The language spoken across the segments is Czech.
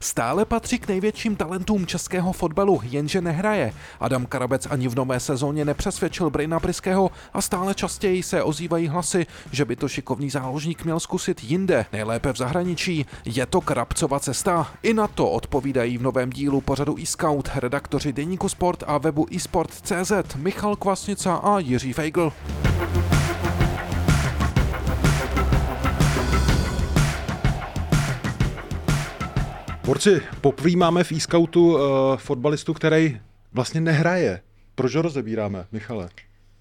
Stále patří k největším talentům českého fotbalu, jenže nehraje. Adam Karabec ani v nové sezóně nepřesvědčil Brejna Bryského a stále častěji se ozývají hlasy, že by to šikovný záložník měl zkusit jinde, nejlépe v zahraničí. Je to Karabcova cesta? I na to odpovídají v novém dílu pořadu e-scout redaktoři Deníku Sport a webu eSport.cz Michal Kvasnica a Jiří Feigl. Borci, poprvé máme v e-scoutu uh, fotbalistu, který vlastně nehraje. Proč ho rozebíráme, Michale?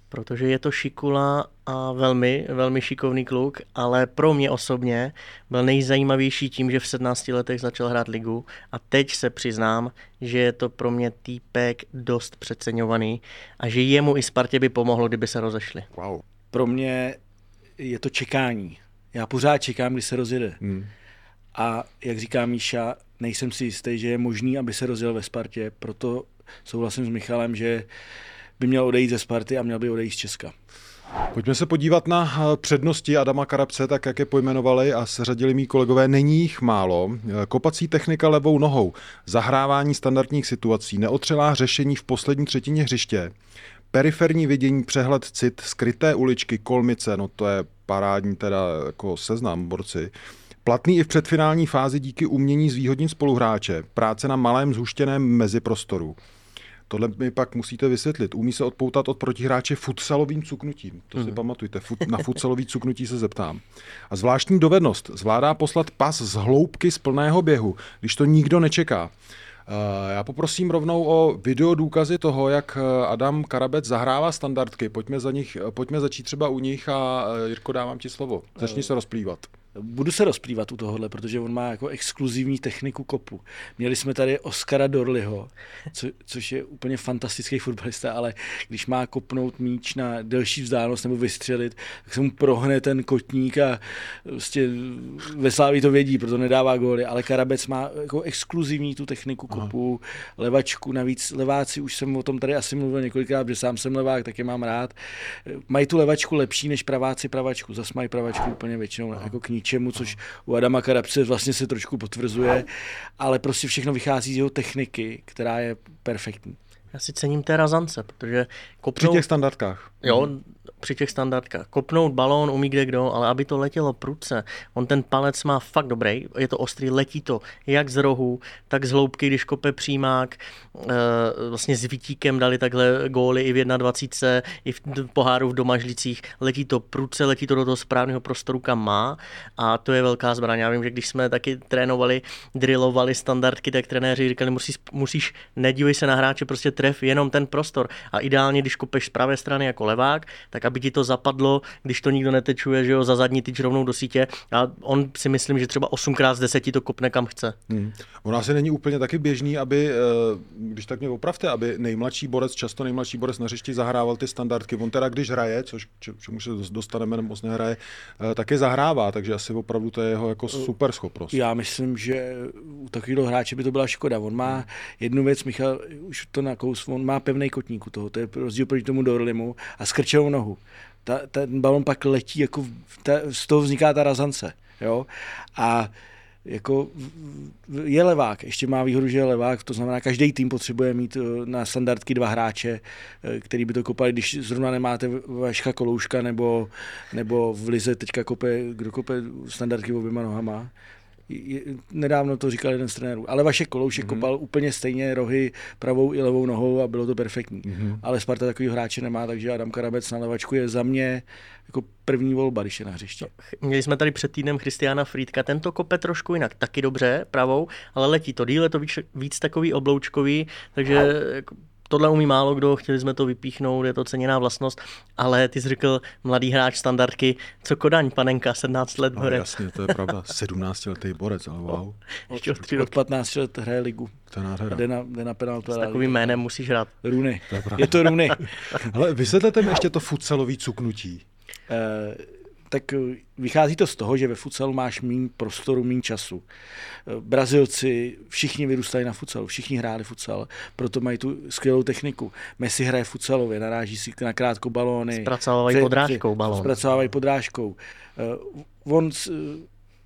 Protože je to šikula a velmi, velmi šikovný kluk, ale pro mě osobně byl nejzajímavější tím, že v 17 letech začal hrát ligu a teď se přiznám, že je to pro mě týpek dost přeceňovaný a že jemu i Spartě by pomohlo, kdyby se rozešli. Wow. Pro mě je to čekání. Já pořád čekám, kdy se rozjede. Hmm. A jak říká Míša, nejsem si jistý, že je možný, aby se rozjel ve Spartě, proto souhlasím s Michalem, že by měl odejít ze Sparty a měl by odejít z Česka. Pojďme se podívat na eh, přednosti Adama Karabce, tak jak je pojmenovali a seřadili mý kolegové. Není jich málo. Eh, kopací technika levou nohou, zahrávání standardních situací, neotřelá řešení v poslední třetině hřiště, periferní vidění, přehled cit, skryté uličky, kolmice, no to je parádní teda jako seznam borci. Platný i v předfinální fázi díky umění zvýhodnit spoluhráče, práce na malém zhuštěném meziprostoru. Tohle mi pak musíte vysvětlit. Umí se odpoutat od protihráče futsalovým cuknutím. To si mm. pamatujte. Fut, na futsalový cuknutí se zeptám. A zvláštní dovednost. Zvládá poslat pas z hloubky z plného běhu, když to nikdo nečeká. Eh, já poprosím rovnou o video důkazy toho, jak eh, Adam Karabec zahrává standardky. Pojďme, za nich, pojďme začít třeba u nich a eh, Jirko, dávám ti slovo. Začni se rozplývat. Budu se rozplývat u tohohle, protože on má jako exkluzivní techniku kopu. Měli jsme tady Oscara Dorliho, co, což je úplně fantastický fotbalista, ale když má kopnout míč na delší vzdálenost nebo vystřelit, tak se mu prohne ten kotník a prostě ve Sláví to vědí, proto nedává góly, ale Karabec má jako exkluzivní tu techniku kopu, Aha. levačku, navíc leváci, už jsem o tom tady asi mluvil několikrát, protože sám jsem levák, tak je mám rád. Mají tu levačku lepší než praváci pravačku, zase mají pravačku úplně většinou Aha. jako kníč ničemu, což u Adama Karabce vlastně se trošku potvrzuje, ale prostě všechno vychází z jeho techniky, která je perfektní. Já si cením té razance, protože kopnout... Při těch standardkách. Jo, při těch standardkách. Kopnout balón umí kde kdo, ale aby to letělo prudce. On ten palec má fakt dobrý, je to ostrý, letí to jak z rohu, tak z hloubky, když kope přímák. E, vlastně s Vítíkem dali takhle góly i v 21, i v poháru v domažlicích. Letí to prudce, letí to do toho správného prostoru, kam má a to je velká zbraň. Já vím, že když jsme taky trénovali, drillovali standardky, tak trenéři říkali, musíš, musíš nedívej se na hráče, prostě tref jenom ten prostor. A ideálně, když kopeš z pravé strany jako levák, tak aby ti to zapadlo, když to nikdo netečuje, že jo, za zadní tyč rovnou do sítě. A on si myslím, že třeba 8x z 10 to kopne kam chce. Hmm. Ono asi není úplně taky běžný, aby, eh, když tak mě opravte, aby nejmladší borec, často nejmladší borec na hřišti zahrával ty standardky. On teda, když hraje, což čemu se dostaneme nebo nehraje, eh, taky zahrává, takže asi opravdu to je jeho jako super schopnost. Já myslím, že u takového hráče by to byla škoda. On má jednu věc, Michal už to nakous, on má pevný kotník u toho, to je rozdíl proti tomu Dorlimu a skrčenou nohu. Ta, ten balon pak letí, jako ta, z toho vzniká ta razance. Jo? A jako je levák, ještě má výhodu, že je levák, to znamená, každý tým potřebuje mít eh, na standardky dva hráče, eh, který by to kopali, když zrovna nemáte Vaška Kolouška nebo, nebo v Lize teďka kope, kdo kope standardky oběma nohama, nedávno to říkal jeden z trenérů, ale vaše Koloušek mm-hmm. kopal úplně stejně rohy pravou i levou nohou a bylo to perfektní. Mm-hmm. Ale Sparta takový hráče nemá, takže Adam Karabec na levačku je za mě jako první volba, když je na hřiště. Měli jsme tady před týdnem Christiana Friedka, tento kope trošku jinak, taky dobře pravou, ale letí to díl, je to víc, víc takový obloučkový, takže jako tohle umí málo kdo, chtěli jsme to vypíchnout, je to ceněná vlastnost, ale ty jsi řekl mladý hráč standardky, co Kodaň, panenka, 17 let No, borec. jasně, to je pravda. 17 letý borec, ale wow. Ještě o tři Od roky. 15 let hraje ligu. To je nádhera. jde na, jde na penaltu. S takovým jménem musíš hrát. Runy. To je. Je to runy. Ale vysvětlete mi ještě to futsalový cuknutí. Eh, tak eh, vychází to z toho, že ve futsalu máš méně prostoru, méně času. Eh, Brazilci všichni vyrůstali na futsalu, všichni hráli futsal, proto mají tu skvělou techniku. Messi hraje futsalově, naráží si na krátko balóny. Zpracovávají podrážkou balón. Zpracovávají podrážkou. Eh, On,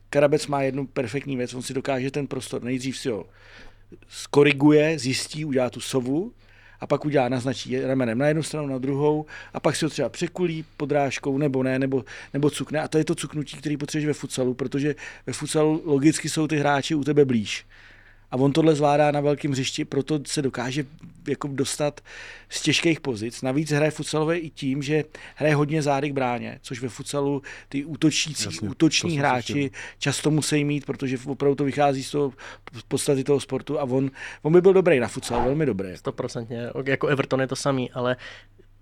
Karabec má jednu perfektní věc, on si dokáže ten prostor, nejdřív si ho skoriguje, zjistí, udělá tu sovu, a pak udělá, naznačí ramenem na jednu stranu, na druhou a pak si ho třeba překulí podrážkou nebo ne, nebo, nebo cukne. A to je to cuknutí, který potřebuješ ve futsalu, protože ve futsalu logicky jsou ty hráči u tebe blíž. A on tohle zvládá na velkém hřišti, proto se dokáže jako dostat z těžkých pozic. Navíc hraje futsalové i tím, že hraje hodně zády k bráně, což ve futsalu ty útočící, Jasně, to útoční hráči slyšel. často musí mít, protože opravdu to vychází z toho z podstaty toho sportu a on, on by byl dobrý na futsal, velmi dobrý. Stoprocentně, jako Everton je to samý, ale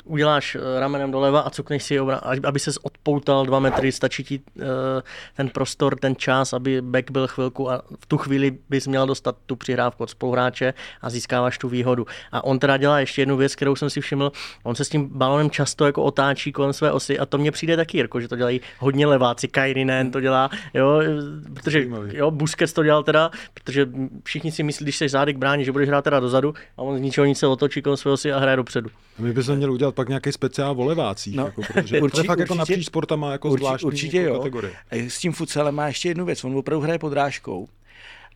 uděláš eh, ramenem doleva a cukneš si obra, aby ses odpoutal dva metry, stačí ti eh, ten prostor, ten čas, aby back byl chvilku a v tu chvíli bys měl dostat tu přihrávku od spoluhráče a získáváš tu výhodu. A on teda dělá ještě jednu věc, kterou jsem si všiml, on se s tím balonem často jako otáčí kolem své osy a to mně přijde taky, Jirko, že to dělají hodně leváci, Kairinen to dělá, jo, protože jo, Busquets to dělal teda, protože všichni si myslí, když jsi zády k bráně, že budeš hrát teda dozadu a on z ničeho nic se otočí kolem svého osy a hraje dopředu. My bychom měli udělat pak nějaký speciál o levácích, No, jako, protože to je určitě- fakt jako určitě- napříč sportama jako Urči- zvláštní určitě jako jo. kategorie. S tím futsalem má ještě jednu věc. On opravdu hraje podrážkou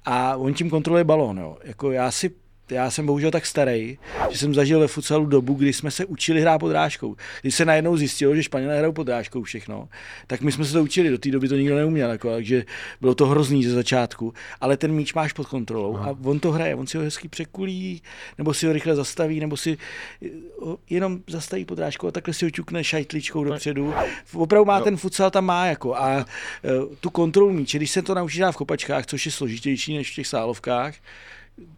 a on tím kontroluje balón. Jo. Jako já si já jsem bohužel tak starý, že jsem zažil ve futsalu dobu, kdy jsme se učili hrát podrážkou. Když se najednou zjistilo, že Španělé hrajou podrážkou všechno, tak my jsme se to učili, do té doby to nikdo neuměl, jako, takže bylo to hrozný ze začátku, ale ten míč máš pod kontrolou a on to hraje, on si ho hezky překulí, nebo si ho rychle zastaví, nebo si eh, jenom zastaví podrážkou a takhle si ho ťukne šajtličkou dopředu. Opravdu má ten futsal tam má jako a eh, tu kontrolu míče, když se to naučí dát v kopačkách, což je složitější než v těch sálovkách,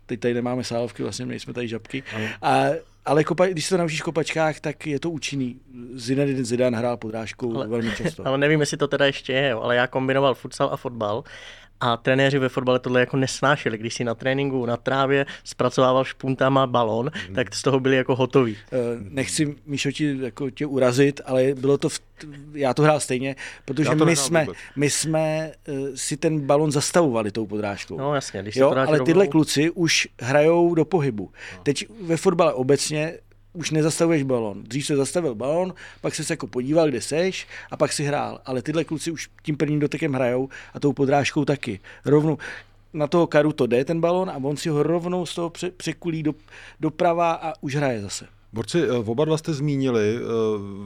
teď tady nemáme sálovky, vlastně nejsme tady žabky, a, ale kopa, když se to naučíš v kopačkách, tak je to účinný. Zinedine Zidane hrál podrážkou ale, velmi často. Ale nevím, jestli to teda ještě je, ale já kombinoval futsal a fotbal a trenéři ve fotbale tohle jako nesnášeli. Když si na tréninku na trávě zpracovával špuntama balón, Hmm. tak z toho byli jako hotoví. Eh, Nechci, Míšo, ti, jako tě urazit, ale bylo to, v, já to hrál stejně, protože my jsme, vůbec. my jsme uh, si ten balon zastavovali tou podrážkou. No jasně, když Jo, ale rovnou- tyhle kluci už hrajou do pohybu. Teď ve fotbale obecně už nezastavuješ balon. Dřív se zastavil balon, pak se jako podíval, kde seš a pak si hrál. Ale tyhle kluci už tím prvním dotekem hrajou a tou podrážkou taky. Rovnou na toho karu to jde ten balon a on si ho rovnou z toho pře- překulí do, doprava a už hraje zase. Borci, eh, oba dva jste zmínili eh,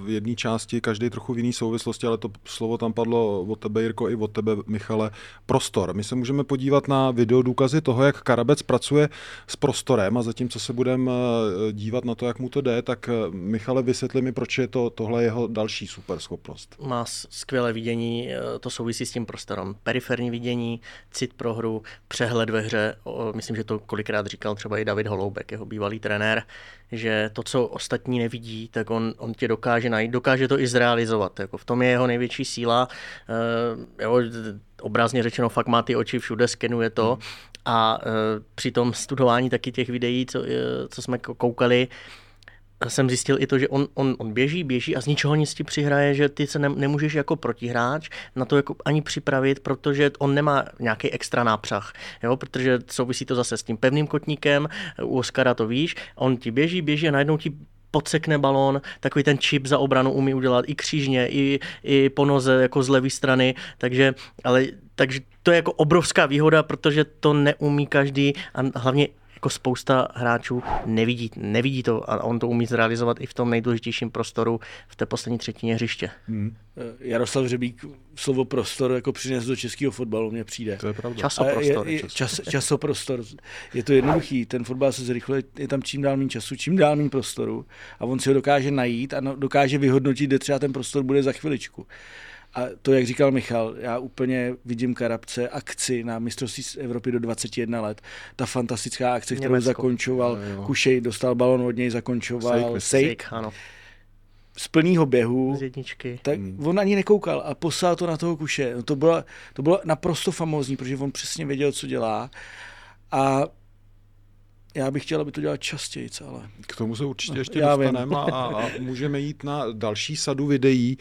v jedné části, každý trochu v jiné souvislosti, ale to slovo tam padlo od tebe, Jirko, i od tebe, Michale, prostor. My se můžeme podívat na videodůkazy toho, jak Karabec pracuje s prostorem a zatímco se budeme eh, dívat na to, jak mu to jde, tak Michale, vysvětli mi, proč je to tohle jeho další super schopnost. má skvělé vidění, to souvisí s tím prostorem. Periferní vidění, cit pro hru, přehled ve hře. Myslím, že to kolikrát říkal třeba i David Holoubek, jeho bývalý trenér, že to, co ostatní nevidí, tak on, on tě dokáže najít, dokáže to i zrealizovat. Jako v tom je jeho největší síla. Eh, jo, obrazně řečeno, fakt má ty oči všude, skenuje to. A eh, při tom studování taky těch videí, co, eh, co jsme ko- koukali, jsem zjistil i to, že on, on, on běží, běží a z ničeho nic ti přihraje, že ty se ne, nemůžeš jako protihráč na to jako ani připravit, protože on nemá nějaký extra nápřah, jo, protože souvisí to zase s tím pevným kotníkem, u Oscara to víš, on ti běží, běží a najednou ti podsekne balón, takový ten čip za obranu umí udělat i křížně, i, i po noze jako z levé strany, takže, ale, takže to je jako obrovská výhoda, protože to neumí každý a hlavně jako spousta hráčů nevidí, nevidí to a on to umí zrealizovat i v tom nejdůležitějším prostoru v té poslední třetině hřiště. Eh, Jaroslav Řebík slovo prostor jako přines do českého fotbalu, mně přijde. To je pravda. Časoprostor. A je, je, čas, časoprostor. Je to jednoduchý, ten fotbal se zrychluje, je tam čím dál méně času, čím dál méně prostoru a on si ho dokáže najít a no- dokáže vyhodnotit, kde třeba ten prostor bude za chviličku. A to, jak říkal Michal, já úplně vidím Karabce akci na mistrovství z Evropy do 21 let. Ta fantastická akce, kterou Německo. zakončoval Kušej, dostal balon od něj, zakončoval Sejk, ano, z plného běhu. z jedničky. Tak on ani nekoukal a poslal to na toho kuše. No to, bylo, to bylo naprosto famózní, protože on přesně věděl, co dělá. A já bych chtěl, aby to dělal častěji, ale K tomu se určitě ještě dostaneme a, a můžeme jít na další sadu videí,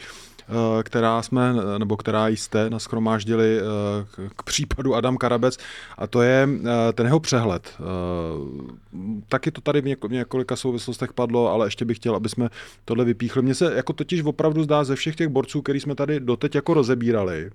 která jsme, nebo která jste naschromáždili eh, k- případu Adam Karabec a to je eh, ten jeho přehled. Eh, Taky to tady v něko- v několika souvislostech padlo, ale ještě bych chtěl, aby jsme tohle vypíchli. Mně se jako totiž opravdu zdá ze všech těch borců, který jsme tady doteď jako rozebírali,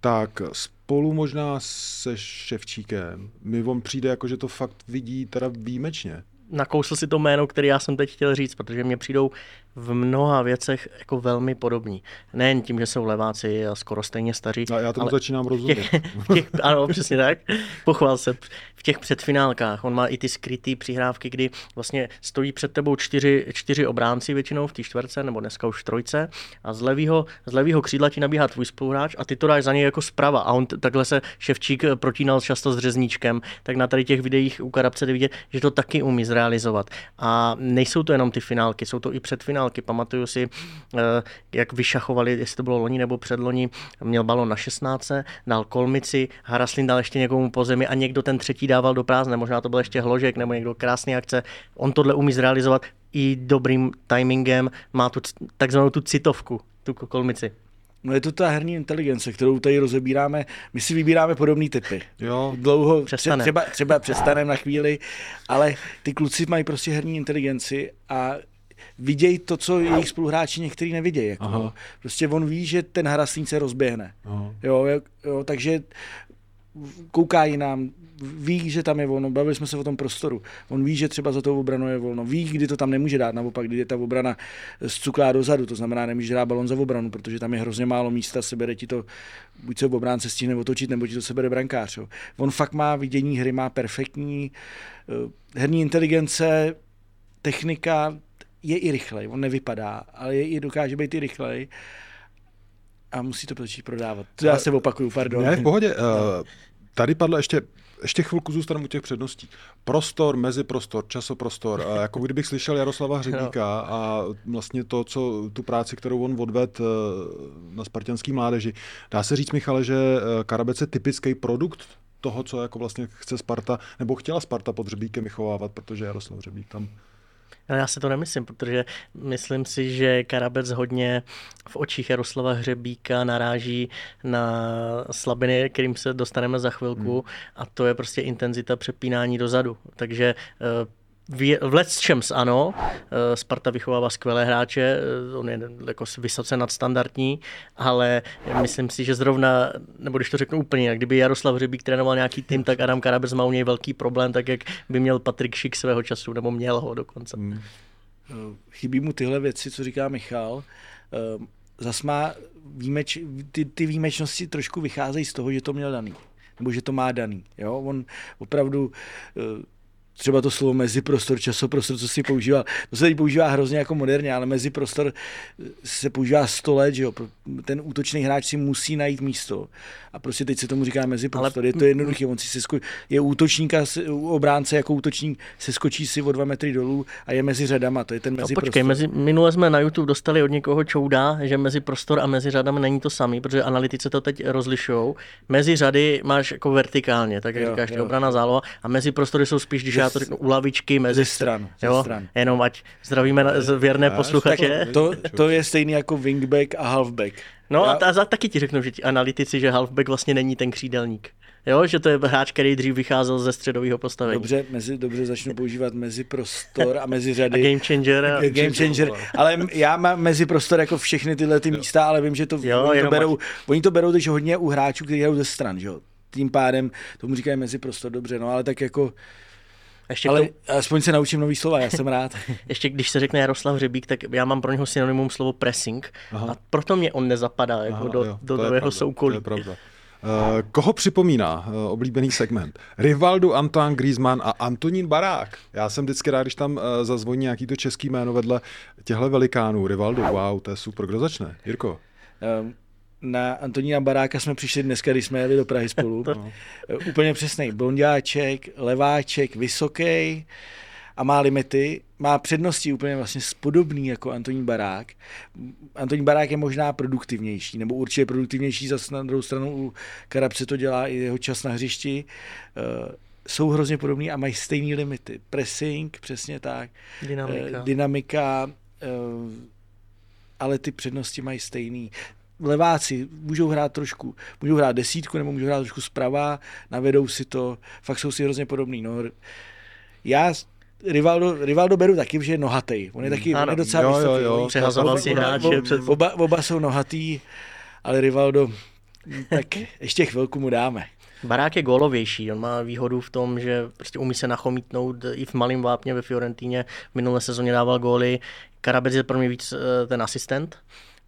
tak spolu možná se Ševčíkem mi on přijde jako, že to fakt vidí teda výjimečně. nakousl si to jméno, který já jsem teď chtěl říct, protože mě přijdou v mnoha věcech jako velmi podobní. Nejen tím, že jsou leváci a skoro stejně staří. A já tomu ale začínám v rozumět. těch, v těch, ano, přesně tak. Pochval se. V těch předfinálkách. On má i ty skrytý přihrávky, kdy vlastně stojí před tebou čtyři, čtyři obránci většinou v té čtverce, nebo dneska už trojce, a z levýho, z levýho křídla ti nabíhá tvůj spoluhráč a ty to dáš za něj jako zprava. A on t- takhle se Ševčík eh, protínal často s řezníčkem, tak na tady těch videích u Karabce jde vidět, že to taky umí zrealizovat. A nejsou to jenom ty finálky, jsou to i předfinálky. Pamatuju si, eh, jak vyšachovali, jestli to bylo loni nebo předloni, měl balon na 16, dal kolmici, Haraslin dal ještě někomu po zemi a někdo ten třetí dával do prázdne, možná to byl ještě Hložek nebo někdo krásný akce. On tohle umí zrealizovat i dobrým timingem, má tu takzvanou tu citovku, tu kolmici. no je to ta herní inteligence, kterou tady rozebíráme. My si vybíráme podobné typy. Jo, Dlouho, Přestanem. třeba, třeba přestaneme na chvíli, ale ty kluci mají prostě herní inteligenci a vidějí to, co jejich spoluhráči některý nevidějí. Jako. Aha. Prostě on ví, že ten haraslín se rozběhne. Aha. Jo, jo, takže kouká jinam, ví, že tam je volno, bavili jsme se o tom prostoru. On ví, že třeba za tou obranou je volno, ví, kdy to tam nemůže dát, naopak, kdy je ta obrana zcuklá dozadu, to znamená, nemůže dát balon za obranu, protože tam je hrozně málo místa, sebere ti to, buď se v obránce stihne otočit, nebo ti to sebere brankář. Jo. On fakt má vidění hry, má perfektní uh, herní inteligence, technika, je i rychlej, on nevypadá, ale je i dokáže být i rychlej a musí to začít prodávat. To já se opakuju, pardon. Ne, v pohodě. Uh, tady padlo ještě, ještě chvilku zůstaneme u těch předností. Prostor, meziprostor, časoprostor. Uh, jako kdybych slyšel Jaroslava Hřebíka a vlastně to, co, tu práci, kterou on odved uh, na spartianský mládeži. Dá se říct, Michale, že Karabec je typický produkt toho, co jako vlastně chce Sparta, nebo chtěla Sparta pod Hřebíkem vychovávat, protože Jaroslav Hřebík tam Ale já si to nemyslím, protože myslím si, že Karabec hodně v očích Jaroslava Hřebíka naráží na slabiny, kterým se dostaneme za chvilku hmm. a to je prostě intenzita přepínání dozadu. Takže eh, v Let's Champs ano, eh, Sparta vychovává skvělé hráče, eh, on je jako vysoce nadstandardní, ale myslím si, že zrovna, nebo když to řeknu úplně jinak, kdyby Jaroslav Hřebík trénoval nějaký tým, tak Adam Karabec má u něj velký problém, tak jak by měl Patrik Šik svého času, nebo měl ho dokonce. Hmm. Eh, chybí mu tyhle věci, co říká Michal. Zas má výjimeč, ty, ty výjimečnosti trošku vycházejí z toho, že to měl daný. Nebo že to má daný. Jo? On opravdu třeba to slovo meziprostor, časoprostor, co si používal, to se teď používá hrozně jako moderně, ale meziprostor se používá 100 let, že jo? Ten útočný hráč si musí najít místo a prostě teď se tomu říká meziprostor, Ale- je to jednoduché, on si sesko, je útočníka, obránce jako útočník, se skočí si o dva metry dolů a je mezi řadama, to je ten No meziprostor. počkej, mezi, minule jsme na YouTube dostali od někoho čouda, že mezi prostor a mezi řadami není to samý, protože analytici to teď rozlišují. Mezi řady máš jako vertikálně, tak jak Jo, říkáš, jo. obrana záloha, a mezi prostory jsou spíš, když Ze já to řeknu, u lavičky, mezi ze stran, ze jo, stran. Jenom ať zdravíme na, z- věrné posluchače. To, to je stejný jako wingback a halfback. No Já- a, ta, a taky ti řeknu, že ti analytici, že halfback vlastně není ten křídelník. Jo, že to je hráč, který dřív vycházel ze středového postavení. Dobře, mezi, dobře začnu používat mezi prostor a mezi A řady. game changer. A... Game changer. Ale já mám mezi prostor jako všechny tyhle ty místa, ale vím, že to, Jo, oni, to berou, oni to berou teď hodně u hráčů, kteří hrajou ze stran, že jo. Tím pádem tomu říkají mezi prostor, dobře, no ale tak jako, Ještě ale ale... aspoň se naučím nový slova, já jsem rád. Ještě když se řekne Jaroslav Hřebík, tak já mám pro něho synonymum slovo pressing Aha. a proto mě on nezapadá jako Aha, do, jo, do, to do je jeho pravda, soukolí. To je pravda. Uh, koho připomíná uh, oblíbený segment? Rivaldo, Antoine Griezmann a Antonín Barák. Já jsem vždycky rád, když tam uh, zazvoní nějaký to český jméno vedle těchto velikánů. Rivaldo, wow, to je super. Kdo začne? Jirko? Um, na Antonína Baráka jsme přišli dneska, když jsme jeli do Prahy spolu. no. Úplně přesný. Blondáček, leváček, vysoký a má limity, má přednosti úplně vlastně podobný jako Antonín Barák. Antonín Barák je možná produktivnější, nebo určitě produktivnější, zase na druhou stranu u Karabce to dělá i jeho čas na hřišti. Uh, jsou hrozně podobný a mají stejné limity. Pressing, přesně tak. Dynamika. Uh, dynamika, uh, ale ty přednosti mají stejný leváci můžou hrát trošku, můžou hrát desítku nebo můžou hrát trošku zprava, navedou si to, fakt jsou si hrozně podobný. No. Já Rivaldo, Rivaldo beru taky, že je nohatý. On je taky Ano. on je docela Jo, vysoký. jo, jo. Přehazoval si Oba- hráče oba- před- Oba, oba jsou nohatý, ale Rivaldo, tak ještě chvilku mu dáme. Barák je gólovější, on má výhodu v tom, že prostě umí se nachomítnout i v malém vápně ve Fiorentíně. V minulé sezóně dával góly. Karabec je pro mě víc eh, ten asistent,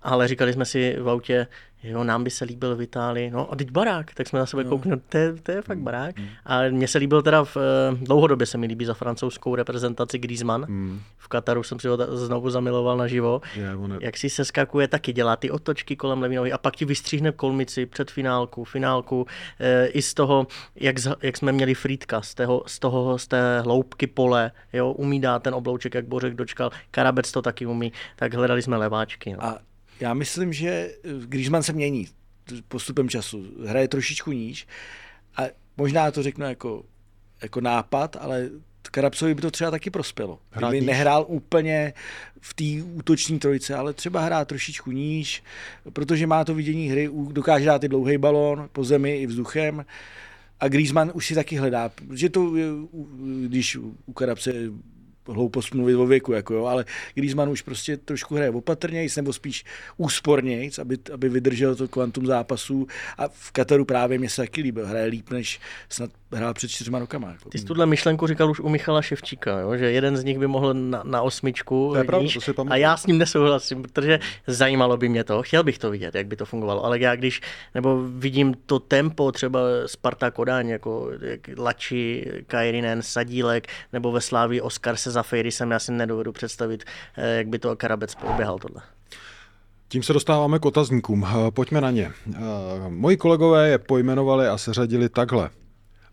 ale říkali jsme si v autě, jo, nám by se líbil v Itálii, no a teď barák, tak jsme na sebe koukli, no, to, je, to je fakt barák. A mně se líbil teda v eh, dlouhodobě se mi líbí za francouzskou reprezentaci Griezmann. V Kataru jsem si ho znovu zamiloval naživo. Je- Jak si se skakuje, taky dělá ty otočky kolem levý nohy a pak ti vystříhne kolmici před finálku, finálku, e, i z toho, jak, z, jak jsme měli Frýdka, z, tého, z, toho, z té hloubky pole, jo, umí dát ten oblouček, jak Bořek dočkal, Karabec to taky umí, tak hledali jsme leváčky. No. A já myslím, že Griezmann se mění postupem času. Hraje trošičku níž a možná to řeknu jako, jako nápad, ale Karabcovi by to třeba taky prospělo. Kdyby níž. nehrál úplně v té útoční trojice, ale třeba hrát trošičku níž, protože má to vidění hry, dokáže dát i dlouhý balón po zemi i vzduchem. A Griezmann už si taky hledá, protože to, když u Karabce hloupost mluvit o věku, jako jo, ale Griezmann už prostě trošku hraje opatrnějc, nebo spíš úspornějc, aby, aby vydržel to kvantum zápasů. A v Kataru právě mě se taky líbil, hraje líp, než snad hrál před čtyřma rokama. Jako. Ty jsi tuhle myšlenku říkal už u Michala Ševčíka, jo? že jeden z nich by mohl na, na osmičku To je pravda, to si pamatuju. a já s ním nesouhlasím, protože zajímalo by mě to, chtěl bych to vidět, jak by to fungovalo, ale já když, nebo vidím to tempo třeba Sparta Kodaň, jako jak Lači, Kairinen, Sadílek, nebo ve Slávii Oskar se za Fejry jsem já si nedovedu představit, eh, jak by to Karabec proběhal tohle. Tím se dostáváme k otazníkům. Eh, Pojďme na ně. Eh, Moji kolegové je pojmenovali a seřadili takhle.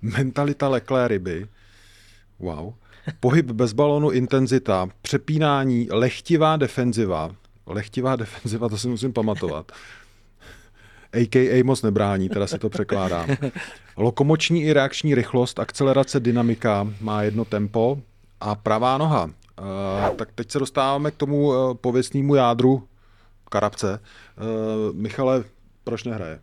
Mentalita leklé ryby. Wow. Pohyb bez balonu, intenzita, přepínání, lehtivá defenziva. Lehtivá defenziva, to si musím pamatovat. AKA moc nebrání, teda si to překládám. Lokomoční i reakční rychlost, akcelerace, dynamika, má jedno tempo a pravá noha. Uh, tak teď se dostáváme k tomu uh, pověstnému jádru Karabce. Uh, Michale, proč nehraje?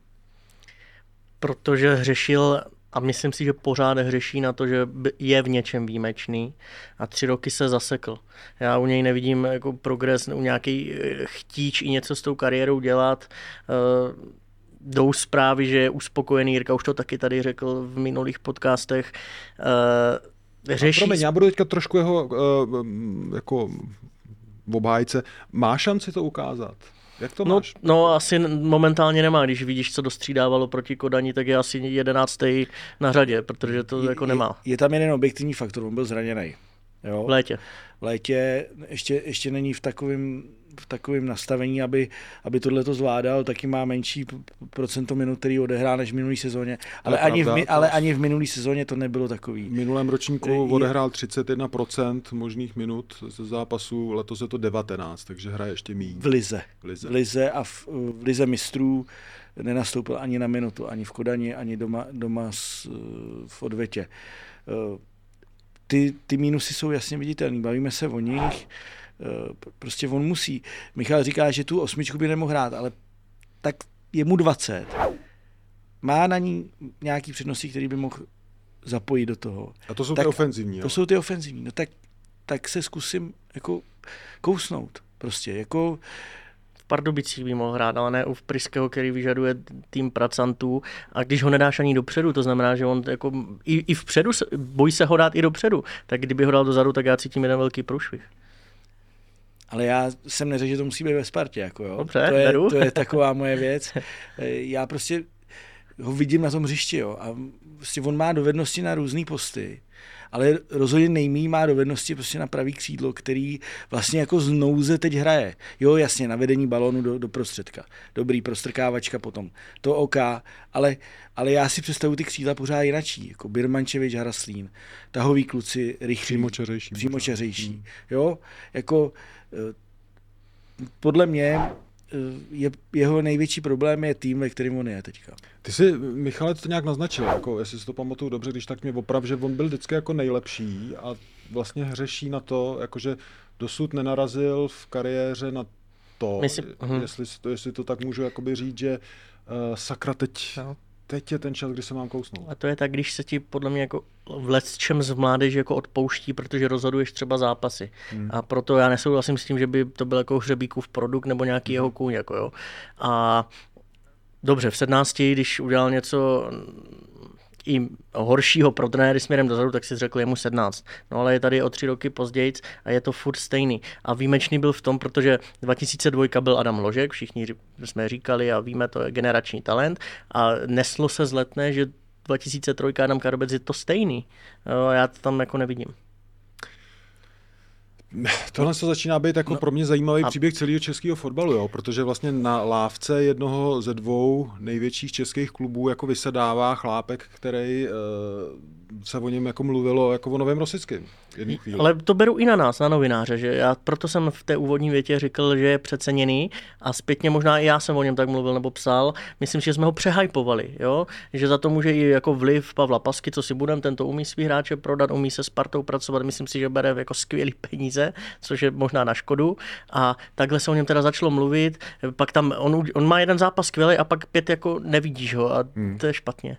protože hřešil a myslím si, že pořád hřeší na to, že je v něčem výjimečný a tři roky se zasekl. Já u něj nevidím jako progres, u nějaký eh, chtíč i něco s tou kariérou dělat. Eh, Jdou zprávy, že je uspokojený, Jirka už to taky tady řekl v minulých podcastech. Eh, Řeší Promiň, já budu teďka trošku jeho jako v obhájce. Má šanci to ukázat? Jak to No, máš? no, asi momentálně nemá, když vidíš, co dostřídávalo proti Kodani, tak je asi jedenáctý na řadě, protože to Je- jako je, nemá. Je tam jeden objektivní faktor, on byl zraněný. Jo? V létě. v létě ještě, ještě není v takovém v takovém nastavení, aby, aby tohle to zvládal, taky má menší procento minut, který odehrá než v minulý sezóně. Ale, ani, v, pravda, to- ale ani v minulý sezóně to nebylo takový. V minulém ročníku Je- odehrál 31% možných minut ze zápasu, letos je to 19, takže hraje ještě méně. V lize. V lize. V lize a v, v lize mistrů nenastoupil ani na minutu, ani v Kodani, ani doma, doma s, v odvetě. Eh, Ty, ty mínusy jsou jasně viditelné, bavíme se o nich, prostě on musí. Michal říká, že tu osmičku by nemohl hrát, ale tak je mu 20. Má na ní nějaký přednosti, který by mohl zapojit do toho. A to jsou Tak ty ofenzivní. To jo? jsou ty ofenzivní. No tak, tak se zkusím jako kousnout. Prostě jako v Pardubicích by mohl hrát, ale ne u Priského, který vyžaduje tým pracantů. A když ho nedáš ani dopředu, to znamená, že on jako i, i vpředu, bojí se ho dát i dopředu, tak kdyby ho dal dozadu, tak já cítím jeden velký průšvih. Ale já jsem neřekl, že to musí být ve Spartě. Jako jo. Dobře, to, je, beru. to je taková moje věc. Eh, Já prostě ho vidím na tom hřišti, jo, a prostě on má dovednosti na různé posty, ale rozhodně nejmí má dovednosti prostě na pravý křídlo, který vlastně jako z nouze teď hraje. Jo, jasně, na vedení balónu do, do prostředka. Dobrý, prostrkávačka potom. To OK, ale, ale já si představuji ty křídla pořád jinačí, jako Birmančevič, Haraslín, tahový kluci, rychlí, Přímočařejší. přímočařejší. Hmm. Jo, jako eh, podle mě je, jeho největší problém je tým, ve kterém on je teďka. Ty jsi, Michale, to nějak naznačil, jako, jestli si to pamatuju dobře, když tak mě oprav, že on byl vždycky jako nejlepší a vlastně hřeší na to, jakože dosud nenarazil v kariéře na to, Myslím- mhm. jestli, si to, jestli to tak můžu jakoby říct, že uh, sakra, teď, No. Teď je ten čas, kdy se mám kousnout. A to je tak, když se ti podle mě jako v čem z mládeže jako odpouští, protože rozhoduješ třeba zápasy. Hmm. A proto já nesouhlasím s tím, že by to byl jako hřebíkův produkt nebo nějaký jeho kůň. Jako jo. A dobře, v 17, když udělal něco i horšího pro trenéry směrem dozadu, tak si řekl, je mu 17. No ale je tady o tři roky později a je to furt stejný. A výjimečný byl v tom, protože 2002 byl Adam Ložek, všichni jsme říkali a víme, to je generační talent a neslo se z letné, že 2003 Adam Karobec je to stejný. Já to tam jako nevidím. Tohle to začíná být jako no, pro mě zajímavý a- příběh celého českého fotbalu, jo, protože vlastně na lávce jednoho ze dvou největších českých klubů jako vysedává chlápek, který uh, se o něm jako mluvilo jako o novém Rosickém. Ale to beru i na nás, na novináře, že já proto jsem v té úvodní větě řekl, že je přeceněný a zpětně možná i já jsem o něm tak mluvil nebo psal. Myslím, že jsme ho přehypovali, jo? že za to může i jako vliv Pavla Pasky, co si budem, tento umí svý hráče prodat, umí se Spartou pracovat, myslím si, že bere jako skvělý peníze, což je možná na škodu a takhle se o něm teda začalo mluvit, pak tam, on, on má jeden zápas skvělý a pak pět jako nevidíš ho a Hmm. to je špatně.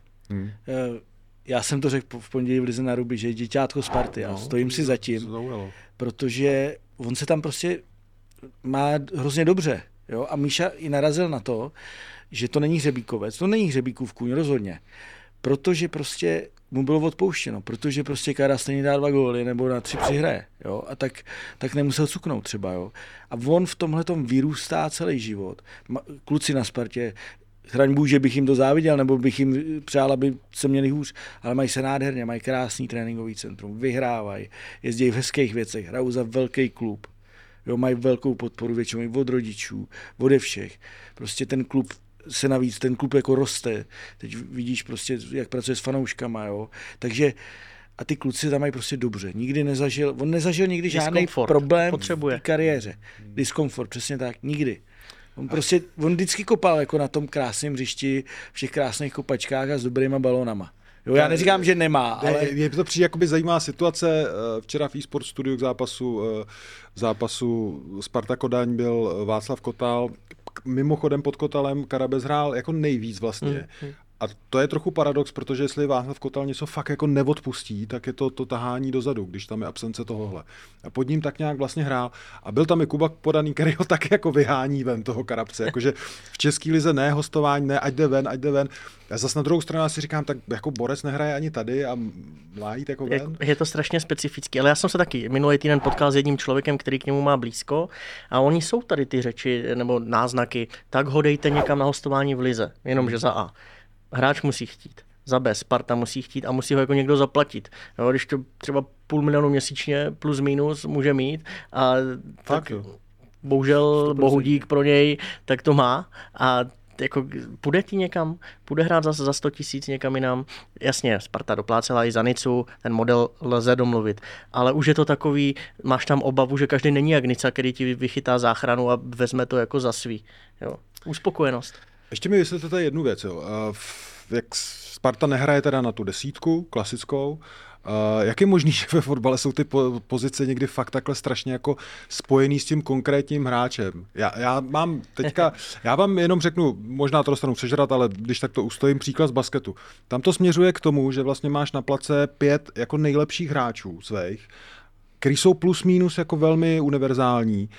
Eh, Já jsem to řekl v pondělí v Lize na Ruby, že je děťátko Sparty a No, stojím si za tím. Zaujalo. protože on se tam prostě má hrozně dobře. Jo? A Míša i narazil na to, že to není hřebíkovec, to není hřebíkův kůň rozhodně. Protože prostě mu bylo odpouštěno, protože prostě Kara stejně dá dva góly nebo na tři přihraje. Jo? A tak, tak nemusel cuknout třeba. Jo? A on v tomhle vyrůstá celý život. Kluci na Spartě, chraň Bůh, že bych jim to záviděl, nebo bych jim přál, aby se měli hůř, ale mají se nádherně, mají krásný tréninkový centrum, vyhrávají, jezdí v hezkých věcech, hrajou za velký klub, jo, mají velkou podporu většinou i od rodičů, ode všech. Prostě ten klub se navíc, ten klub jako roste. Teď vidíš prostě, jak pracuje s fanouškama, jo. Takže a ty kluci tam mají prostě dobře. Nikdy nezažil, on nezažil nikdy žádný problém Potřebuje. v kariéře. Diskomfort, přesně tak, nikdy. On prostě, on vždycky kopal jako na tom krásném hřišti, v těch krásných kopačkách a s dobrýma balónama. Jo, já neříkám, že nemá, ale... Je to přijde jakoby zajímavá situace. Eh, Včera v eSport studiu k zápasu, eh, zápasu Sparta Kodaň byl Václav Kotal. Mimochodem pod Kotalem Karabez hrál jako nejvíc vlastně. A to je trochu paradox, protože jestli Václav Kotal něco fakt jako neodpustí, tak je to to tahání dozadu, když tam je absence tohohle. A pod ním tak nějak vlastně hrál. A byl tam i Kuba podaný, který ho tak jako vyhání ven toho Karabce. Jakože v České lize ne, hostování ne, ať jde ven, ať jde ven. Já zase na druhou stranu já si říkám, tak jako Borec nehraje ani tady a má jít jako Jak, ven. je to strašně specifický, ale já jsem se taky minulý týden potkal s jedním člověkem, který k němu má blízko a oni jsou tady ty řeči nebo náznaky, tak ho dejte někam na hostování v lize, jenomže za A. Hráč musí chtít. Za B, Sparta musí chtít a musí ho jako někdo zaplatit. Jo, když to třeba půl milionu měsíčně plus minus může mít a Fakt tak jo. bohužel 100%. bohudík pro něj, tak to má a jako půjde ti někam, půjde hrát za, za 100 tisíc někam jinam. Jasně, Sparta doplácela i za Nicu, ten model lze domluvit, ale už je to takový, máš tam obavu, že každý není jak Nica, který ti vychytá záchranu a vezme to jako za svý. Jo. Uspokojenost. Ještě mi vysvětlete jednu věc. Jo. Jak Sparta nehraje teda na tu desítku klasickou, Uh, jak je možný, že ve fotbale jsou ty po- pozice někdy fakt takhle strašně jako spojený s tím konkrétním hráčem? Já, já mám teďka, já vám jenom řeknu, možná to dostanu přežrat, ale když tak to ustojím, příklad z basketu. Tam to směřuje k tomu, že vlastně máš na place pět jako nejlepších hráčů svých, který jsou plus minus jako velmi univerzální.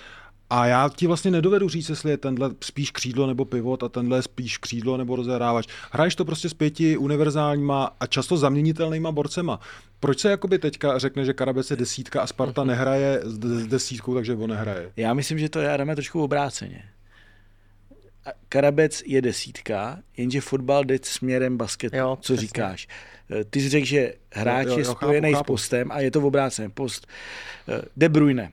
A já ti vlastně nedovedu říct, jestli je tenhle spíš křídlo nebo pivot a tenhle je spíš křídlo nebo rozehrávač. Hraješ to prostě s pěti univerzálníma a často zaměnitelnýma borcema. Proč se jakoby teďka řekne, že Karabec je desítka a Sparta nehraje s, s desítkou, takže on nehraje? Já myslím, že to je Adame trošku obráceně. A Karabec je desítka, jenže fotbal jde směrem basketu. Jo, Co přesně. říkáš? Eh, Ty jsi řekl, že hráč Jo, jo, je jo, spojený chápu, s chápu. postem a je to v obráceném. Post. Eh, De Bruyne.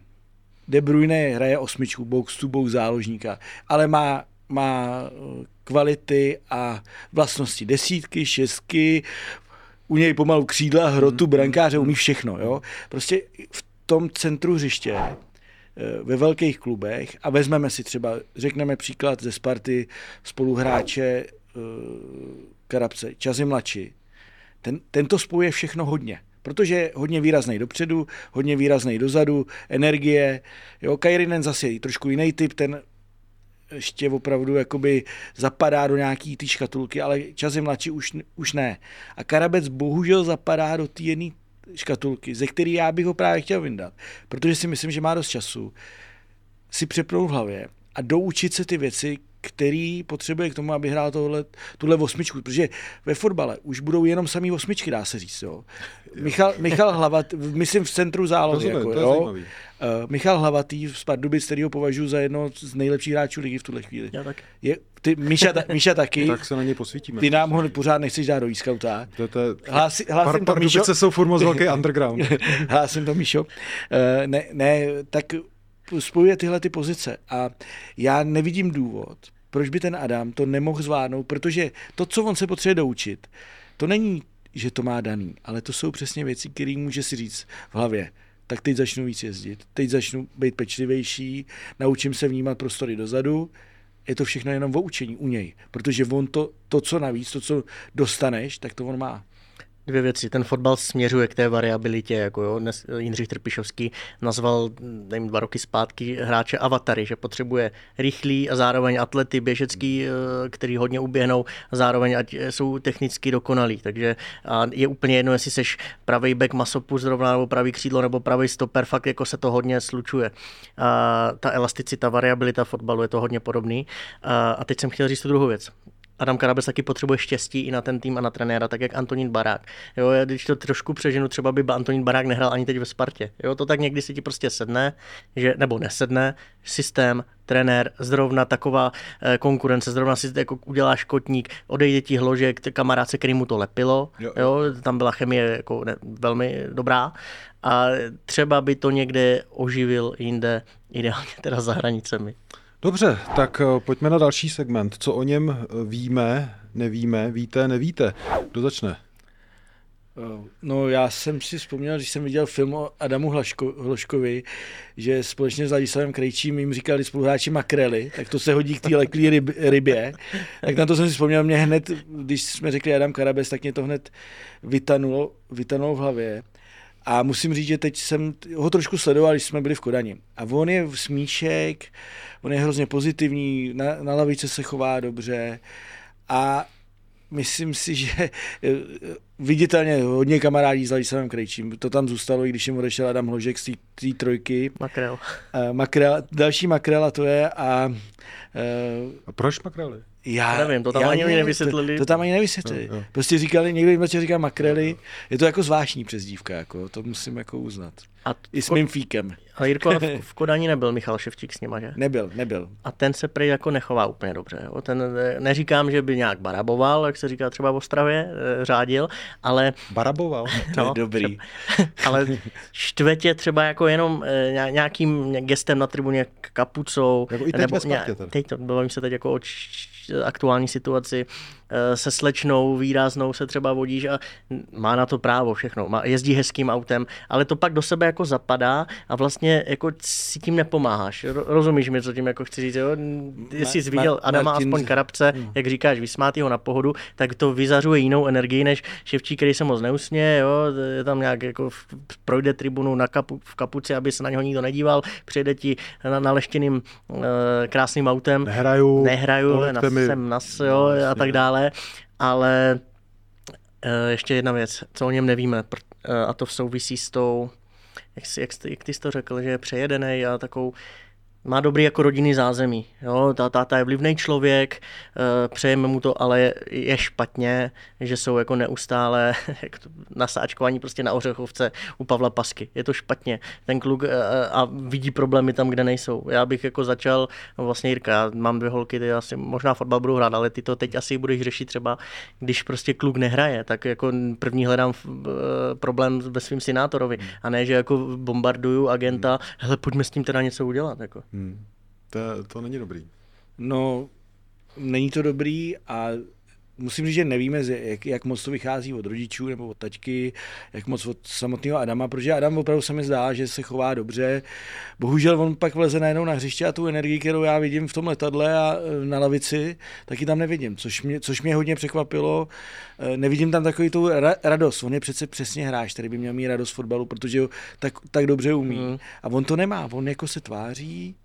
De Bruyne hraje osmičku, box to box záložníka, ale má, má eh, kvality a vlastnosti desítky, šestky, u něj pomalu křídla, hrotu, brankáře, umí všechno. Jo? Prostě v tom centru hřiště eh, ve velkých klubech a vezmeme si třeba, řekneme příklad ze Sparty spoluhráče eh, Karabce, Čazy Mlači, ten, ten to spojuje všechno hodně. Protože je hodně výrazný dopředu, hodně výrazný dozadu, energie. Jo, Kairinen zase je trošku jiný typ, ten ještě opravdu jakoby zapadá do nějaký ty škatulky, ale časy mladší už, už ne. A Karabec bohužel zapadá do té jedné škatulky, ze který já bych ho právě chtěl vyndat, protože si myslím, že má dost času si přepnout v hlavě a doučit se ty věci, který potřebuje k tomu, aby hrál tohle, tuhle osmičku, protože ve fotbale už budou jenom samý osmičky, dá se říct. Jo. Michal, Michal Hlavat, myslím v centru zálohy. Rozumím, jako, jo. zajímavý. Uh, Michal Hlavatý z Pardubic, který ho považuji za jedno z nejlepších hráčů ligy v tuhle chvíli. Já taky. Je, ty, Míša, ta, Míša taky, Tak se na ně posvítíme. ty nám ho pořád nechceš dát do e-scouta. To, to je, Hlásí- hlásím Par- to, Míšo. Pardubice jsou furt moc velký underground. Hlásím to, Míšo. Eh, Ne, ne, tak spojuje tyhle ty pozice a já nevidím důvod, proč by ten Adam to nemohl zvládnout, protože to, co on se potřebuje doučit, to není, že to má daný, ale to jsou přesně věci, které může si říct v hlavě. Tak teď začnu víc jezdit, teď začnu být pečlivější, naučím se vnímat prostory dozadu, je to všechno jenom o učení u něj, protože on to, to, co navíc, to, co dostaneš, tak to on má. Dvě věci. Ten fotbal směřuje k té variabilitě, jako jo. Dnes Jindřich Trpišovský nazval, nevím, dva roky zpátky hráče avatary, že potřebuje rychlý a zároveň atlety běžecký, eh, který hodně uběhnou, a zároveň ať jsou technicky dokonalí. Takže a je úplně jedno, jestli seš pravý back masopus zrovna, nebo pravý křídlo, nebo pravý stoper, fakt jako se to hodně slučuje. A ta elasticita, variabilita fotbalu je to hodně podobný. A, a teď jsem chtěl říct tu druhou věc. Adam Karabec taky potřebuje štěstí i na ten tým a na trenéra, tak jak Antonín Barák. Jo, já když to trošku přeženu, třeba by Antonín Barák nehrál ani teď ve Spartě. Jo, to tak někdy si ti prostě sedne, že, nebo nesedne, systém, trenér, zrovna taková eh, konkurence, zrovna si jako uděláš kotník, odejde ti hložek, t- kamarádce, který mu to lepilo, Jo, jo, jo tam byla chemie jako ne, velmi dobrá a třeba by to někde oživil jinde, ideálně teda za hranicemi. Dobře, tak eh, pojďme na další segment. Co o něm eh, víme, nevíme, víte, nevíte. Kdo začne? No já jsem si vzpomněl, když jsem viděl film o Adamu Hlaško, Hloškovi, že společně s Ladislavem Krejčím jim říkali spoluhráči makrely, tak to se hodí k té leklý ryb, rybě. Tak na to jsem si vzpomněl, mě hned, když jsme řekli Adam Karabes, tak mě to hned vytanulo, vytanulo v hlavě. A musím říct, že teď jsem ho trošku sledoval, když jsme byli v Kodani. A on je smíšek, on je hrozně pozitivní, na, na lavice se chová dobře a myslím si, že viditelně hodně kamarádí s Ladislavem Krejčím. To tam zůstalo, i když jim odešel Adam Hložek z té- trojky. Makrel. Eh, Makrel, další makrela to je a eh, A proč makrely? já Nevím, to tam já ani nevím, nevysvětlili. To, to tam ani nevysvětlili. Jo, jo. Prostě říkali, někdo jim začal říkat makrely. Je to jako zvláštní přezdívka, jako, to musím jako uznat. A, t- I s mým fíkem. a Jirko, ale v, v Kodani nebyl Michal Ševčík s nima, že? Nebyl, nebyl. A ten se prý jako nechová úplně dobře. Jo? Ten, neříkám, že by nějak baraboval, jak se říká třeba v Ostravě, eh, řádil, ale, Baraboval. To je No, dobrý. ale štvetě třeba jako jenom eh, ně- nějakým gestem na tribuně kapucou. Jako i teď ve Spartě teď to, bavím se teď jako o č- aktuální situaci, se slečnou výraznou se třeba vodíš a má na to právo všechno. Má, jezdí hezkým autem, ale to pak do sebe jako zapadá a vlastně jako si tím nepomáháš. Ro- Rozumíš mi, co tím jako chci říct? Jo? Jestli jsi viděl Ma- Adama Martin- aspoň Karabce, jak říkáš, vysmátý ho na pohodu, tak to vyzařuje jinou energii, než Ševčík, který se moc neusměje, jo? je tam nějak jako v- projde tribunu na kapu, v kapuci, aby se na něho nikdo nedíval, přijede ti na, naleštěným e, krásným autem, Nehraju. nehraju, pomožte na, jsem nas, jo, a tak dále, ale e, ještě jedna věc, co o něm nevíme, pr- e, a to souvisí s tou, jak, jsi, jak, jsi, jak ty jsi to řekl, že je přejedený a takovou má dobrý jako rodinný zázemí. Jo? Ta táta je vlivný člověk, eh, přejeme mu to, ale je špatně, že jsou jako neustále jak to, nasáčkování prostě na ořechovce u Pavla Pasky. Je to špatně. Ten kluk eh, a vidí problémy tam, kde nejsou. Já bych jako začal, no vlastně Jirka, já mám dvě holky, ty asi možná fotbal budu hrát, ale ty to teď asi budeš řešit třeba, když prostě kluk nehraje, tak jako první hledám eh, problém ve svým synátorovi a ne, že jako bombarduju agenta, hele, pojďme s tím teda něco udělat. Jako. Hmm. To, to není dobrý. No, není to dobrý a musím říct, že nevíme, jak, jak moc to vychází od rodičů nebo od taťky, jak moc od samotného Adama, protože Adam opravdu se mi zdá, že se chová dobře. Bohužel on pak vleze najednou na hřiště a tu energii, kterou já vidím v tom letadle a e, na lavici, taky tam nevidím, což mě, což mě hodně překvapilo. E, nevidím tam takový tu ra- radost. On je přece přesně hráč, který by měl mít radost fotbalu, protože ho tak, tak dobře umí. Mm. A on to nemá, on jako se tváří,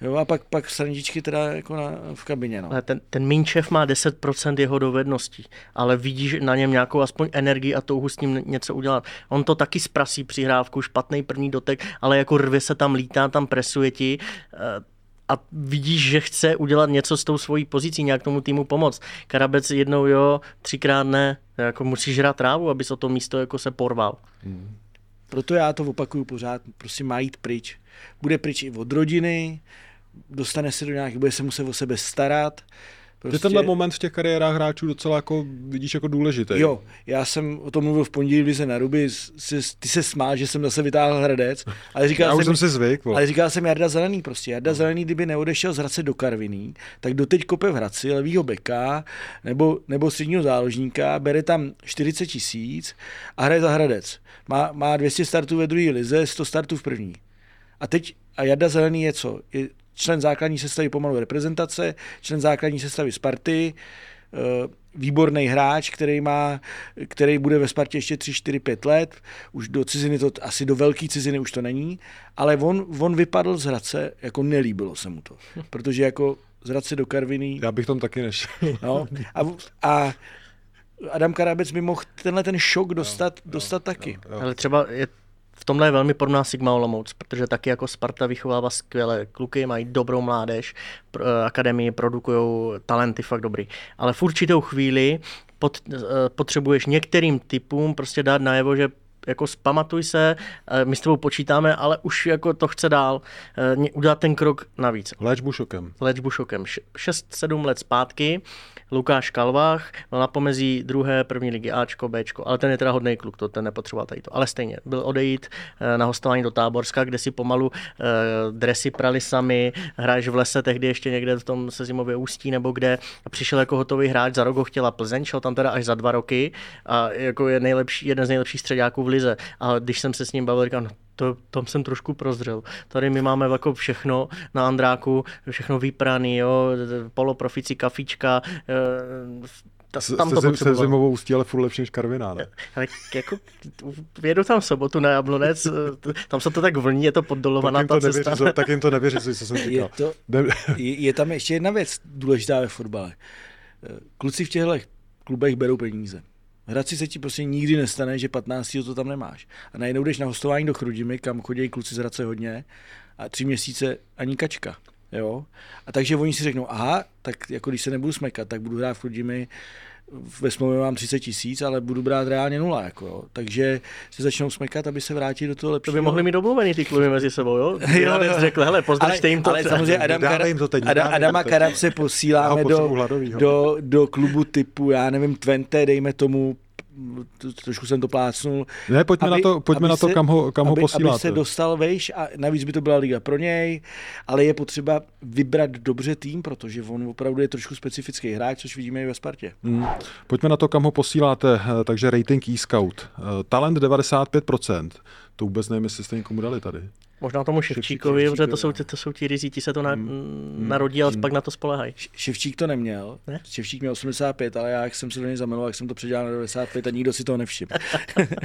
Jo, a pak, pak srandičky teda jako na, v kabině. No. Ten, ten Minčev má 10% jeho dovedností, ale vidíš na něm nějakou aspoň energii a touhu s ním něco udělat. On to taky zprasí přihrávku, špatný první dotek, ale jako rvě se tam lítá, tam presuje ti eh, a vidíš, že chce udělat něco s tou svojí pozicí, nějak tomu týmu pomoct. Karabec jednou jo, třikrát ne, jako musíš hrát trávu, aby se to místo jako se porval. Hmm. Proto já to opakuju pořád, prostě má jít pryč. Bude pryč i od rodiny, dostane se do nějakých, bude se muset o sebe starat. Prostě... Ty tenhle moment v těch kariérách hráčů docela jako vidíš jako důležitý. Jo, já jsem o tom mluvil v pondělí, se na Ruby, ty se smál, že jsem zase vytáhl hradec, ale říkal já jsem, už jsem si zvyk. Ale říkal jsem Jarda Zelený prostě. Jarda no. Zelený, kdyby neodešel z Hradce do Karviní, tak doteď kope v Hradci levýho beka nebo, nebo středního záložníka, bere tam 40 tisíc a hraje za Hradec. Má, má 200 startů ve druhé lize, 100 startů v první. A teď, a Jarda Zelený je co? Je člen základní sestavy pomalu reprezentace, člen základní sestavy Sparty, eh, výborný hráč, který, má, který bude ve Spartě ještě 3, 4, 5 let. Už do ciziny to, asi do velké ciziny už to není, ale on, on vypadl z Hradce, jako nelíbilo se mu to. Protože jako z Hradce do Karviny... Já bych tam taky nešel. No, a, a Adam Karabec by mohl tenhle ten šok dostat, jo, dostat jo, taky. Jo, jo. Ale třeba je v tomhle je velmi podobná Sigma Olomouc, protože taky jako Sparta vychovává skvělé kluky, mají dobrou mládež, eh, akademii produkují talenty fakt dobrý. Ale v určitou chvíli pot, eh, potřebuješ některým typům prostě dát najevo, že jako zpamatuj se, eh, my s tebou počítáme, ale už jako to chce dál udělat ten krok navíc. Léčbu šokem. Léčbu šokem. 6-7 let zpátky Lukáš Kalvách byl na pomezí druhé první ligy Ačko, Bčko, ale ten je teda hodný kluk, to ten nepotřeboval tady to. Ale stejně, byl odejít eh, na hostování do Táborska, kde si pomalu eh, dresy prali sami, hraješ v lese, tehdy ještě někde v tom se zimově ústí nebo kde a přišel jako hotový hráč, za rok ho chtěla Plzeň, šel tam teda až za dva roky a jako je nejlepší, jeden z nejlepších středáků v lize. A když jsem se s ním bavil, říkal, no, to, tam jsem trošku prozřel. Tady my máme jako všechno na Andráku, všechno vypraný, jo, poloprofici, kafička, eh, ta, tam to se zimovou ústí, ale furt lepší než Karviná, ne? Ale jako, jedu tam sobotu na Jablonec, eh, tam se to tak vlní, je to poddolovaná ta cesta. Nevěři, tak jim to nevěří, co jsem říkal. Je, to, je, je, tam ještě jedna věc důležitá ve fotbale. Eh, kluci v těchto klubech berou peníze. Hradci se ti prostě nikdy nestane, že 15. to tam nemáš. A najednou jdeš na hostování do Chrudimy, kam chodí kluci z Hradce hodně, a tři měsíce ani kačka. Jo? A takže oni si řeknou, aha, tak jako když se nebudu smekat, tak budu hrát v Chrudimy, ve smlouvě mám 30 tisíc, ale budu brát reálně nula. Jako, jo. Takže se začnou smekat, aby se vrátili do toho lepšího. To by mohli mít domluvený ty kluby mezi sebou, jo? jo, jo. řekl, hele, pozdržte jim to. Ale samozřejmě Adam, Kara, jim to teď, Adam, Adama Karabce posíláme do, do, do, klubu typu, já nevím, Twente, dejme tomu trošku jsem to plácnul. Ne, pojďme aby, na to, pojďme na to se, kam ho, kam aby, ho posíláte. Aby se dostal vejš a navíc by to byla liga pro něj, ale je potřeba vybrat dobře tým, protože on opravdu je trošku specifický hráč, což vidíme i ve Spartě. Hmm. Pojďme na to, kam ho posíláte. Eh, takže rating e-scout. Eh, talent 95%. To vůbec nevím, jestli jste někomu dali tady. Možná tomu Ševčíkovi, Ševčík, protože to jsou, to jsou ti rizí, ti se to na, hmm. narodí, ale hmm. pak na to spolehají. Ševčík to neměl. Ne? Ševčík měl 85, ale já, jak jsem se do něj zamiloval, jak jsem to předělal na 95 a nikdo si toho nevšiml.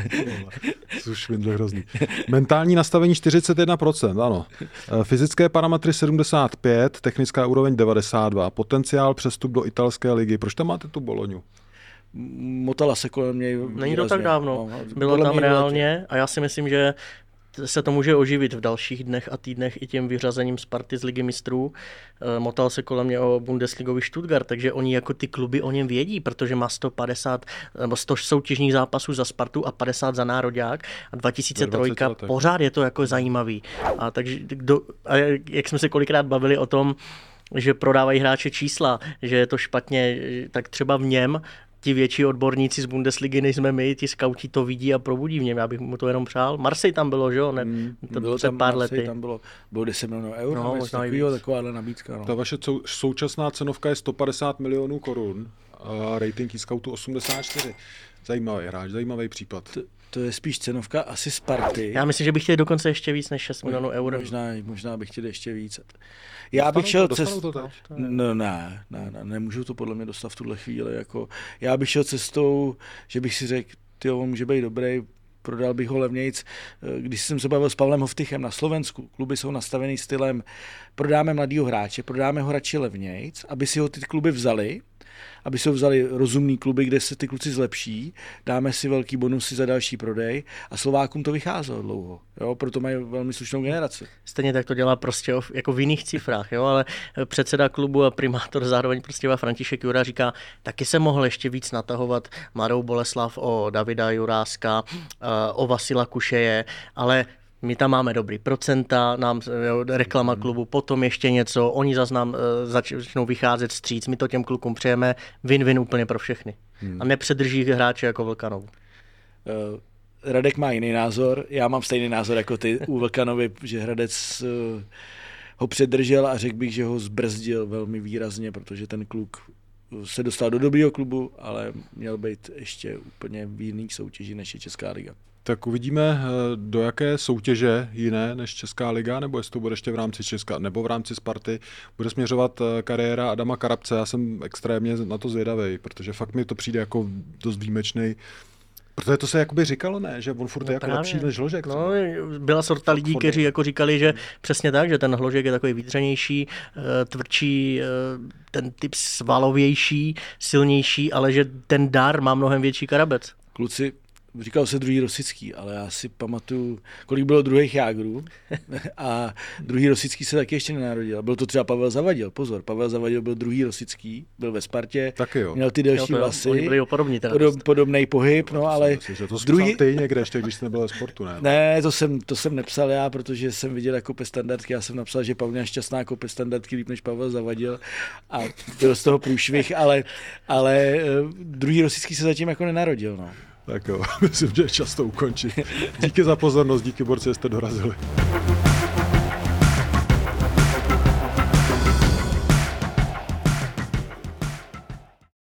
Což švindl hrozný. Mentální nastavení 41%, ano. Eh, fyzické parametry 75, technická úroveň 92, potenciál přestup do italské ligy. Proč tam máte tu Boloňu? motala se kolem něj. Není to tak dávno. No, Bylo tam reálně a já si myslím, že se to může oživit v dalších dnech a týdnech i těm vyřazením Sparty z ligy mistrů. Eh, motal se kolem mě o Bundesligovi Stuttgart, takže oni jako ty kluby o něm vědí, protože má 150 nebo 100 soutěžních zápasů za Spartu a 50 za Národák a 2003 pořád je to jako zajímavý. A takže kdo, a jak jsme se kolikrát bavili o tom, že prodávají hráče čísla, že je to špatně, tak třeba v něm ti větší odborníci z Bundesligy, než jsme my, ti skauti to vidí a probudí v něm. Já bych mu to jenom přál. Marseille tam bylo, že jo? Ne, mm, to bylo před tam, pár Marseille lety. Tam bylo, bylo 10 milionů eur, no, možná takovýho, takováhle nabídka. No. Ta vaše současná cenovka je 150 milionů korun a rating scoutu 84. Zajímavý hráč, zajímavý případ. To, to je spíš cenovka asi Sparty. Já myslím, že bych chtěl dokonce ještě víc než 6 milionů eur. Možná, možná bych chtěl ještě víc. Já bych šel to, cest... to no, ne, ne, ne, nemůžu to podle mě dostat v tuhle chvíli. Jako, já bych šel cestou, že bych si řekl, ty on může být dobrý, prodal bych ho levnějc. Když jsem se bavil s Pavlem Hovtychem na Slovensku, kluby jsou nastavený stylem, prodáme mladýho hráče, prodáme ho radši levnějc, aby si ho ty kluby vzali, aby se vzali rozumný kluby, kde se ty kluci zlepší, dáme si velký bonusy za další prodej a Slovákům to vycházelo dlouho, jo, proto mají velmi slušnou generaci. Stejně tak to dělá prostě jako v jiných cifrách, jo, ale předseda klubu a primátor zároveň prostě František Jura říká, taky se mohl ještě víc natahovat Marou Boleslav o Davida Juráska, eh, o Vasila Kušeje, ale my tam máme dobrý procenta, nám jo, reklama klubu, potom ještě něco, oni zase nám uh, začnou vycházet stříc, my to těm klukům přejeme, win-win úplně pro všechny. Hmm. A nepředrží hráče jako Vlkanov. Uh, Radek má jiný názor, já mám stejný názor jako ty u Vlkanovi, že Hradec uh, ho předržel a řekl bych, že ho zbrzdil velmi výrazně, protože ten kluk se dostal do dobrého klubu, ale měl být ještě úplně v jiných soutěži než je Česká liga. Tak uvidíme, eh, do jaké soutěže jiné než Česká liga, nebo jestli to bude ještě v rámci Česka, nebo v rámci Sparty, bude směřovat eh, kariéra Adama Karabce. Já jsem extrémně na to zvědavý, protože fakt mi to přijde jako dost výjimečný Protože to se jakoby říkalo, ne? Že on furt no je jako lepší než Hložek. No, byla sorta lidí, kteří jako říkali, že přesně tak, že ten Hložek je takový vítřenější, eh, tvrdší, ten typ svalovější, silnější, ale že ten dar má mnohem větší karabec. Kluci, říkal se druhý Rosický, ale já si pamatuju, kolik bylo druhých jágrů a druhý Rosický se taky ještě nenarodil. Byl to třeba Pavel Zavadil, pozor, Pavel Zavadil byl druhý Rosický, byl ve Spartě, taky jo. měl ty delší jo, vlasy, byli podobní podob, podobný pohyb, no ale... Myslím, to druhý... ty někde ještě, když jsi nebyl ve sportu, ne? Ne, to jsem, to jsem nepsal já, protože jsem viděl jako standardky, já jsem napsal, že Pavel šťastná kope standardky líp než Pavel Zavadil a byl z toho průšvih, ale, ale uh, druhý Rosický se zatím jako nenarodil, no. Tak jo, myslím, že je čas to ukončit. Díky za pozornost, díky borci, jste dorazili.